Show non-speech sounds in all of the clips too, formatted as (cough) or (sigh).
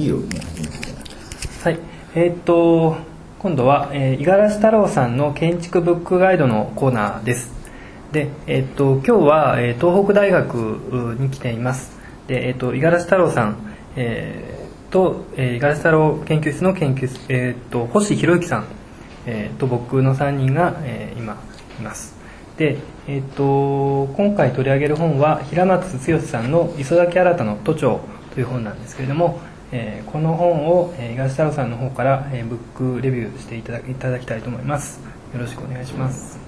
いいよ。はい。えー、っと今度は五十嵐太郎さんの建築ブックガイドのコーナーです。で、えー、っと今日は、え、東北大学に来ています。で、え、っと五十嵐太郎さん、えー、と五十嵐太郎研究室の研究室、えー、っと星博之さん、えー、と僕の3人が、えー、今います。で、えー、と今回取り上げる本は平松剛さんの「磯崎新の都庁」という本なんですけれども、えー、この本を、えー、東太郎さんの方から、えー、ブックレビューしていただいただきたいと思います。よろしくお願いします。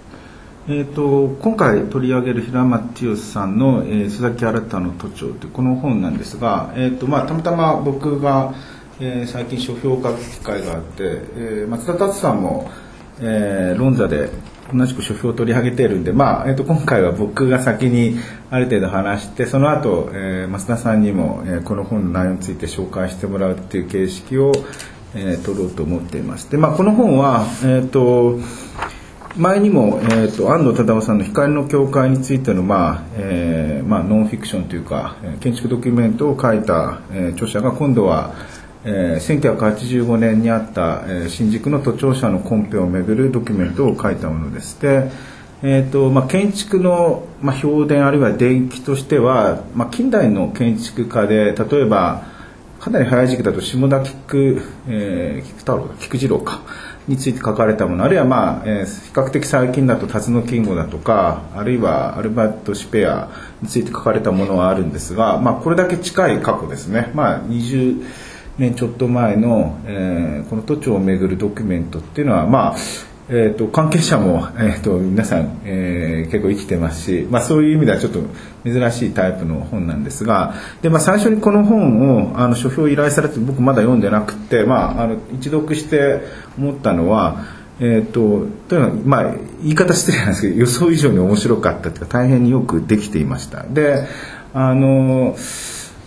えーと、今回取り上げる平松剛さんの「えー、須崎新の都庁」というこの本なんですが、えーとまあ、たまたま僕が、えー、最近書評を書く機会があって、えー、松田達さんも、えー、論座で同じく書評を取り上げているんで、まあえーと、今回は僕が先にある程度話してその後、えー、増田さんにも、えー、この本の内容について紹介してもらうっていう形式を、えー、取ろうと思っています。で、まあ、この本は、えーと、前にも、えーと、安藤忠夫さんの「光の教会」についての、まあえーまあ、ノンフィクションというか建築ドキュメントを書いた、えー、著者が今度はえー、1985年にあった、えー、新宿の都庁舎のコンペをめぐるドキュメントを書いたものですで、えーとまあ、建築の、まあ、評伝あるいは伝記としては、まあ、近代の建築家で例えばかなり早い時期だと下田菊,、えー、菊太郎菊次郎かについて書かれたものあるいは、まあえー、比較的最近だと辰野金吾だとかあるいはアルバート・シペアについて書かれたものはあるんですが、まあ、これだけ近い過去ですね、まあ、20年ちょっと前の、えー、この都庁をめぐるドキュメントっていうのは、まあえーと、関係者も、えーと、皆さん、えー、結構生きてますし、まあ、そういう意味ではちょっと珍しいタイプの本なんですがで、まあ、最初にこの本をあの書評依頼されて僕まだ読んでなくて、まあ、あの一読して思ったのはえーと、というのは、まあ、言い方失礼なんですけど予想以上に面白かったというか大変によくできていました。であの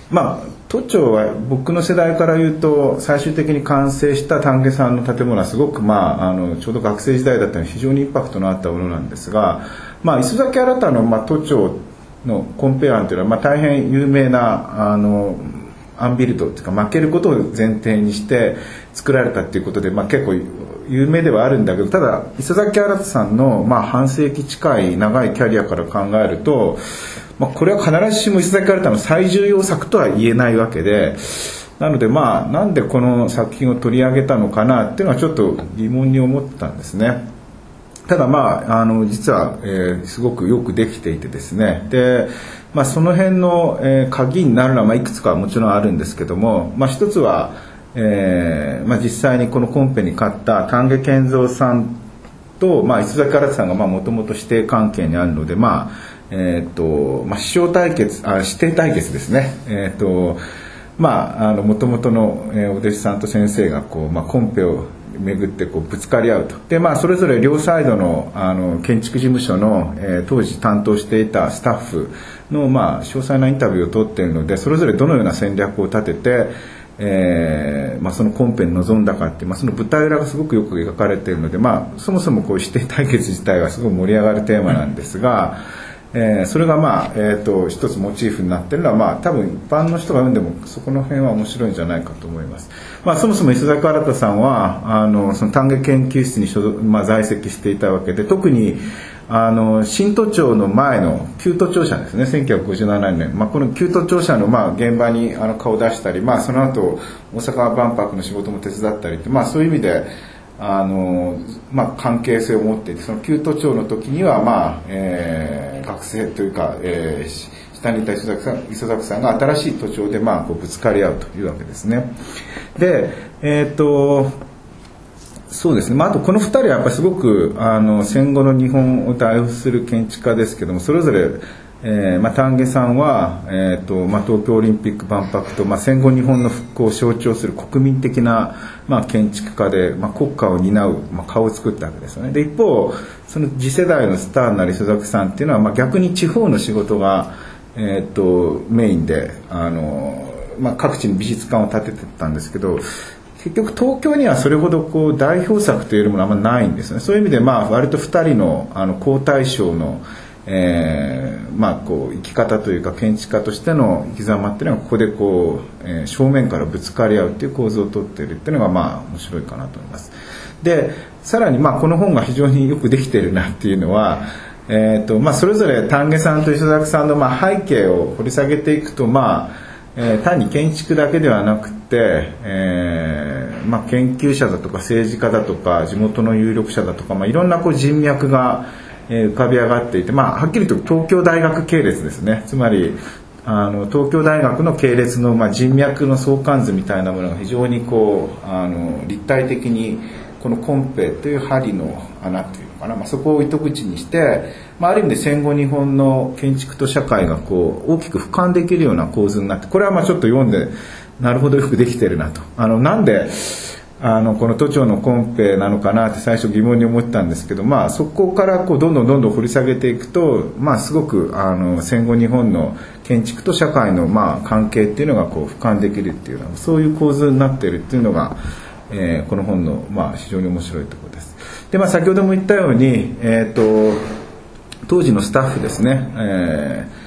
まあ都庁は僕の世代から言うと最終的に完成した丹下さんの建物はすごく、まあ、あのちょうど学生時代だったので非常にインパクトのあったものなんですが、まあ、磯崎新の、まあ、都庁のコンペ案というのは、まあ、大変有名なあのアンビルドというか負けることを前提にして作られたっていうことで、まあ、結構有名ではあるんだけどただ磯崎新さんの、まあ、半世紀近い長いキャリアから考えるとまあ、これは必ずしも石崎新の最重要作とは言えないわけでなのでまあなんでこの作品を取り上げたのかなっていうのはちょっと疑問に思ったんですね。ただまああの実は、えー、すごくよくできていてですねで、まあ、その辺の、えー、鍵になるのは、まあ、いくつかはもちろんあるんですけども、まあ、一つは、えーまあ、実際にこのコンペに勝った丹下健三さんと、まあ、磯崎新さんがもともと師弟関係にあるのでまあえーとまあ、師匠対決あ師弟対決ですね、えーとまあ、あの元々の、えー、お弟子さんと先生がこう、まあ、コンペを巡ってこうぶつかり合うと。で、まあ、それぞれ両サイドのあの建築事務所の、えー、当時担当していたスタッフの、まあ、詳細なインタビューを取っているのでそれぞれどのような戦略を立ててえーまあ、そのコンペに臨んだかって、まあ、その舞台裏がすごくよく描かれているので、まあ、そもそもこう師弟対決自体はすごく盛り上がるテーマなんですが、えー、それがまあ、えーと、一つモチーフになってるのは、まあ、多分一般の人が読んでもそこの辺は面白いんじゃないかと思います、まあ、そもそも磯崎新さんはあのその丹下研究室に所属、まあ、在籍していたわけで特にあの新都庁の前の旧都庁舎ですね1957年、まあ、この旧都庁舎のまあ現場にあの顔を出したり、まあ、その後大阪万博の仕事も手伝ったり、まあ、そういう意味であの、まあ、関係性を持っていてその旧都庁の時には、まあえー、学生というか、えー、下にいた磯崎さん磯崎さんが新しい都庁で、まあ、こうぶつかり合うというわけですね。で、えー、っとそうですね、まあ、あとこの2人はやっぱりすごくあの戦後の日本を代表する建築家ですけどもそれぞれえーまあ、丹下さんは、えーとまあ、東京オリンピック万博と、まあ、戦後日本の復興を象徴する国民的な、まあ、建築家で、まあ、国家を担う、まあ、顔を作ったわけですよね。で一方その次世代のスターなり須崎さんっていうのは、まあ、逆に地方の仕事が、えーと、メインであの、まあ、各地に美術館を建ててたんですけど結局東京にはそれほどこう代表作というものはあんまないんですねそういう意味でまあ割と2人のあの好対象のえー、まあこう生き方というか建築家としての生き様っていうのはここでこう、えー、正面からぶつかり合うっていう構図をとっているっていうのがまあ面白いかなと思います。でさらにまあこの本が非常によくできているなっていうのは、えーとまあ、それぞれ丹下さんと磯崎さんのまあ背景を掘り下げていくとまあえー、単に建築だけではなくて、えーまあ、研究者だとか政治家だとか地元の有力者だとか、まあ、いろんなこう人脈が、え、浮かび上がっていて、まあ、はっきりと東京大学系列ですね。つまりあの東京大学の系列の、まあ、人脈の相関図みたいなものが非常にこうあの立体的にこのコンペという針の穴というのかな、まあ、そこを糸口にしてまあ、ある意味で戦後日本の建築と社会がこう大きく俯瞰できるような構図になってこれはまあちょっと読んでなるほどよくできてるなと。あのなんであのこの都庁のコンペなのかなって最初疑問に思ったんですけど、まあ、そこからこうどんどんどんどん掘り下げていくと、まあ、すごくあの戦後日本の建築と社会のまあ関係っていうのがこう俯瞰できるっていうのはそういう構図になってるっていうのが、えー、この本のまあ非常に面白いところです。でまあ、先ほども言ったように、えーと当時のスタッフですね、えー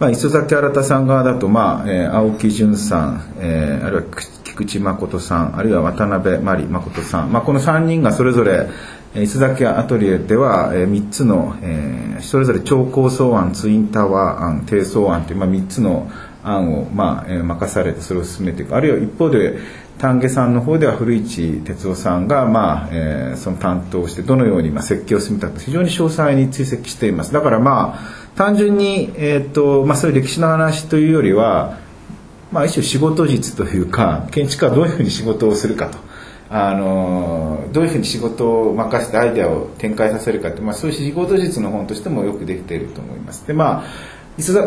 まあ、磯崎新さん側だと、まあえー、青木淳さん、えー、あるいは菊池誠さんあるいは渡辺真理誠さん、まあ、この3人がそれぞれ磯崎アトリエでは、えー、3つの、えー、それぞれ超高層案ツインタワー案低層案という、まあ、3つの案を、まあえー、任されてそれを進めていくあるいは一方で丹下さんの方では古市哲夫さんが、まあえー、その担当してどのようにまあ設計を進めたか非常に詳細に追跡していますだからまあ単純に、えーとまあ、そういう歴史の話というよりは、まあ、一種仕事術というか建築家はどういうふうに仕事をするかと。あのどういうふうに仕事を任せてアイデアを展開させるかって、まあ、そういう仕事術の本としてもよくできていると思います。でま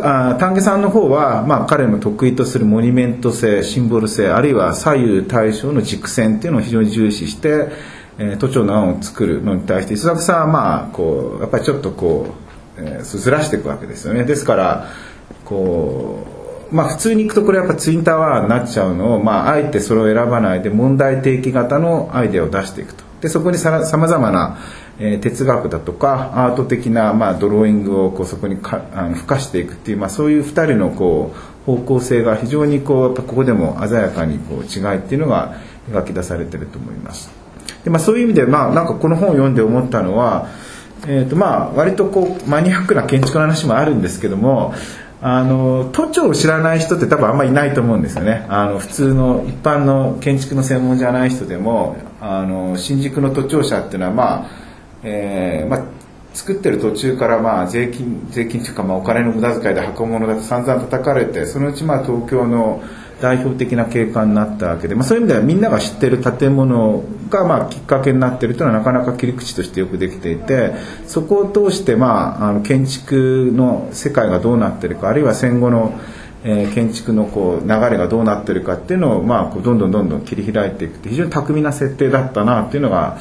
あ丹下さんの方は、まあ、彼の得意とするモニュメント性シンボル性あるいは左右対称の軸線っていうのを非常に重視して、えー、都庁の案を作るのに対して磯崎さんはまあこうやっぱりちょっとこう、えー、ずらしていくわけですよね。ですからこうまあ普通にいくとこれやっぱツインタワーになっちゃうのを、まあ、あえてそれを選ばないで問題提起型のアイデアを出していくと。でそこにさまざまなえ哲学だとかアート的な、まあ、ドローイングをこうそこにかあの付加していくっていう、まあ、そういう2人のこう方向性が非常にこうやっぱここでも鮮やかにこう違いっていうのが描き出されてると思います。でまあ、そういう意味で、まあ、なんかこの本を読んで思ったのは、えーとまあ、割とこうマニアックな建築の話もあるんですけどもあの都庁を知らない人って多分あんまりいないと思うんですよねあの普通の一般の建築の専門じゃない人でもあの新宿の都庁舎っていうのはまあえーまあ、作ってる途中からまあ税金税金というかまあお金の無駄遣いで箱物だと散々叩かれてそのうちまあ東京の代表的な景観になったわけで、まあ、そういう意味ではみんなが知ってる建物がまあきっかけになってるというのはなかなか切り口としてよくできていてそこを通してまああの建築の世界がどうなってるかあるいは戦後のえー、建築のこう流れがどうなってるかっていうのを、まあ、こうどんどんどんどん切り開いていくって非常に巧みな設定だったなっていうのが、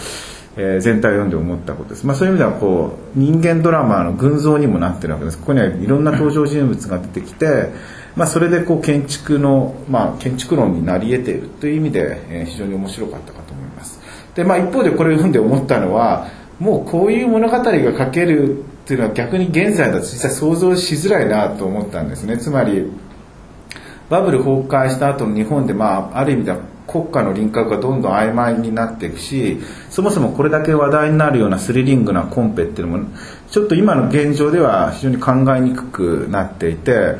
えー、全体を読んで思ったことです、まあ、そういう意味ではこう人間ドラマの群像にもなってるわけです。ここにはいろんな登場人物が出てきて、まあ、それでこう建築の、まあ、建築論になり得ているという意味で、えー、非常に面白かったかと思います。で、まあ、一方でこれを読んで思ったのはもうこういう物語が書けるっていうのは逆に現在だと実際想像しづらいなと思ったんですね。つまりバブル崩壊した後の日本で、まあ、ある意味では国家の輪郭がどんどん曖昧になっていくしそもそもこれだけ話題になるようなスリリングなコンペっていうのもちょっと今の現状では非常に考えにくくなっていて、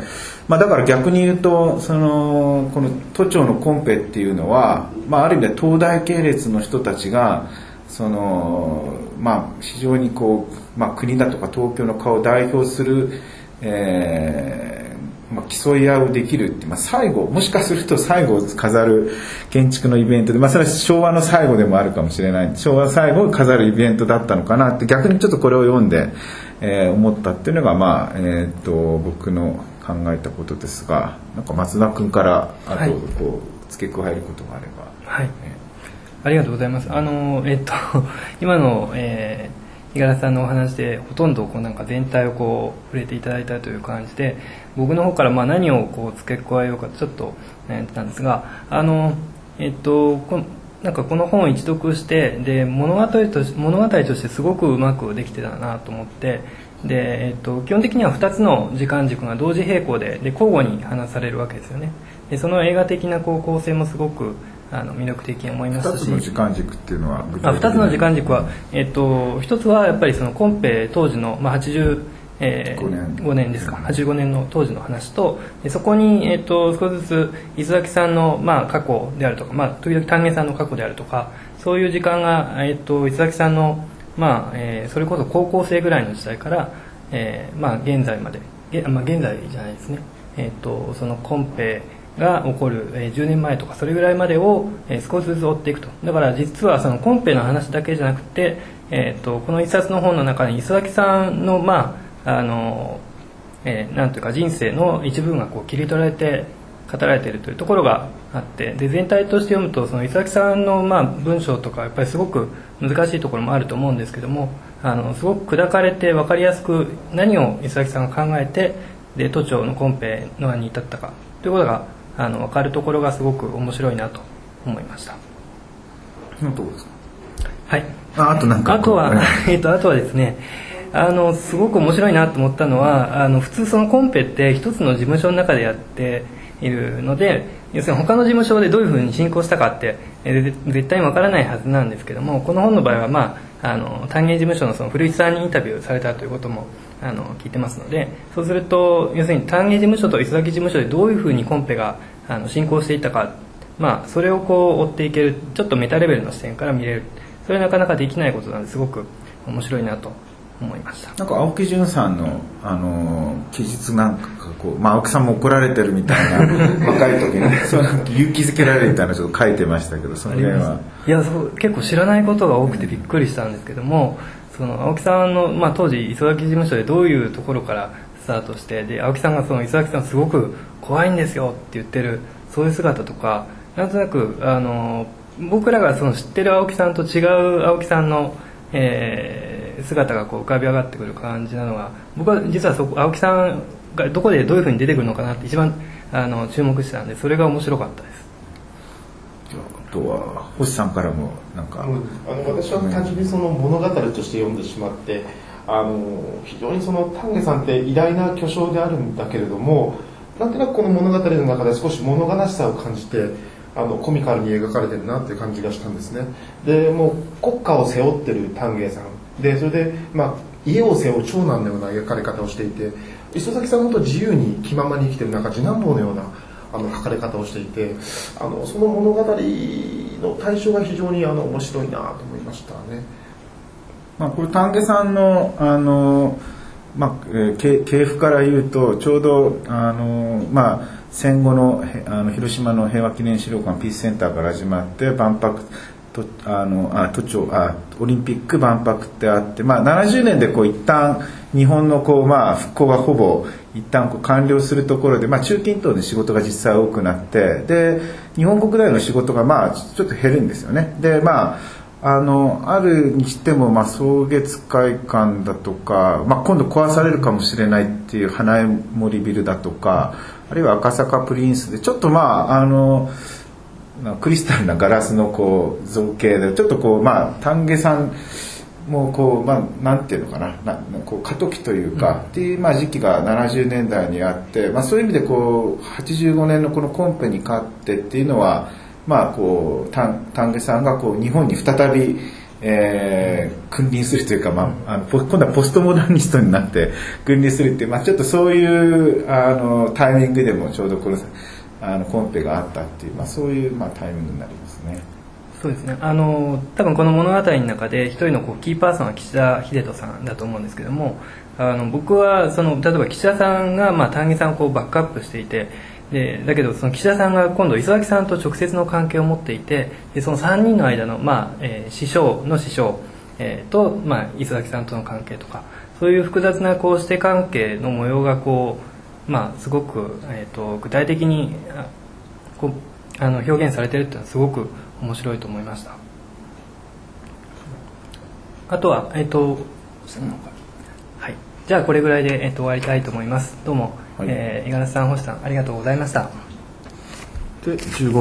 まあ、だから逆に言うとそのこの都庁のコンペっていうのは、まあ、ある意味では東大系列の人たちがその、まあ、非常にこう、まあ、国だとか東京の顔を代表する、えーまあ、競い合うできるって、まあ、最後もしかすると最後を飾る建築のイベントで、まあ、それは昭和の最後でもあるかもしれない昭和最後を飾るイベントだったのかなって逆にちょっとこれを読んで、えー、思ったっていうのが、まあえー、っと僕の考えたことですがなんか松田君からあとこう付け加えることがあれば。はい、えー、ありがとうございます。あのえっと (laughs) 今の、えー五十嵐さんのお話でほとんどこうなんか全体をこう触れていただいたという感じで僕の方からまあ何をこう付け加えようかちょっと悩んでたんですがあのえっとこなんかこの本を一読してで物語と物語としてすごくうまくできてたなと思ってで、えっと、基本的には2つの時間軸が同時並行でで交互に話されるわけですよね。でその映画的なこう構成もすごくあの魅力的に思いましたし。2つの時間軸っていうのは具あ2つの時間軸は、えっと、1つはやっぱりそのコンペ当時の、まあ、80えー、5年。5年ですか。85年の当時の話とでそこに、えー、と少しずつ磯崎さんの、まあ、過去であるとか、まあ、時々丹下さんの過去であるとかそういう時間が、えー、と磯崎さんの、まあえーそれこそ高校生ぐらいの時代から、えーまあ、現在まで、げまあ、現在じゃないですね、えー、とそのコンペが起こる、え10年前とかそれぐらいまでを、え少しずつ追っていくと。だから実はそのコンペの話だけじゃなくて、えー、とこの一冊の本の中に磯崎さんのまあの、えーなんというか人生の一部分がこう切り取られて語られているというところがあってで全体として読むとその磯崎さんのまあ文章とかやっぱりすごく難しいところもあると思うんですけどもあのすごく砕かれて分かりやすく何を磯崎さんが考えてで都庁のコンペの案に至ったかということがあの分かるところがすごく面白いなと思いました。はい。ああとなんか。あとは (laughs) えっと、あとはですね、あの、すごく面白いなと思ったのは、あの、普通そのコンペって一つの事務所の中でやっているので、要するに他の事務所でどういうふうに進行したかって、絶対にわからないはずなんですけども、この本の場合は、まあ、あの、単元事務所のその古市さんにインタビューされたということも、あの、聞いてますので、そうすると、要するに単元事務所と磯崎事務所でどういうふうにコンペが、あの、進行していったか、まあ、それをこう追っていける、ちょっとメタレベルの視点から見れる。それはなかなかできないことなんですごく面白いなと思いました。なんか青木淳さんの、あのー記述なんかがこう、まあ、青木さんも怒られてるみたいな (laughs) 若い時にそう勇気づけられるみたいなちょっと書いてましたけどその辺はいやそう結構知らないことが多くてびっくりしたんですけどもその青木さんの、まあ、当時磯崎事務所でどういうところからスタートしてで青木さんがその磯崎さんすごく怖いんですよって言ってるそういう姿とかなんとなくあの僕らがその知ってる青木さんと違う青木さんの、えー姿がこう浮かび上がってくる感じなのが僕は実はそこ青木さんがどこでどういうふうに出てくるのかなって一番あの注目してたんでそれが面白かったです。とは星さんからもなんか、うんあの私は単純にその物語として読んでしまってあの非常にその丹下さんって偉大な巨匠であるんだけれどもなんとなくこの物語の中で少し物悲しさを感じてあのコミカルに描かれてるなっていう感じがしたんですね。でもう国家を背負ってる丹下さん。でそれで、まあ、家を背負う長男のような描かれ方をしていて磯崎さん本当自由に気ままに生きてる中次男坊のようなあの書かれ方をしていてあのその物語の対象が非常にあの面白いなと思いましたね。まあ、これ丹下さんのあの、まあえー系系譜から言うとちょうどあの、まあ、戦後のあの広島の平和記念資料館ピースセンターから始まって万博とあのあ都庁あオリンピック万博ってあって、まあ、70年でこう一旦日本のこう、まあ、復興がほぼ一旦こう完了するところで、まあ、中近東で仕事が実際多くなってで日本国内の仕事がまあちょっと減るんですよね。でまああのあるにしても、まあ、草月会館だとか、まあ、今度壊されるかもしれないっていう花江森ビルだとかあるいは赤坂プリンスでちょっとまああのクリスタルなガラスのこう造形でちょっとこうまあ丹下さんもこうまあなんていうのかななこう過渡期というか、っていうまあ時期が70年代にあって、まあ、そういう意味でこう85年のこのコンペに勝ってっていうのはまあこう丹丹下さんがこう日本に再びえー君臨するというか、まあ、あのポ今度はポストモダニストになって君臨するっていう、まあ、ちょっとそういうあのタイミングでもちょうどこのあのコンペがあったっていう、まあ、そういう、まあ、タイミングになりますね。そうですね。あの多分この物語の中で一人のこうキーパーソンは岸田秀人さんだと思うんですけどもあの僕はその例えば岸田さんが、まあ、丹下さんをこうバックアップしていてでだけどその岸田さんが今度磯崎さんと直接の関係を持っていてでその3人の間の、まあえー師匠の師匠、えーと、まあ、磯崎さんとの関係とかそういう複雑なこう師弟関係の模様がこう、まあ、すごく、えー、と具体的にこうあの表現されてるっていうのはすごく面白いと思いました。あとはえっ、とはい。じゃあこれぐらいで、えっと終わりたいと思います。どうも、はい。えー五十嵐さん星さんありがとうございました。で15分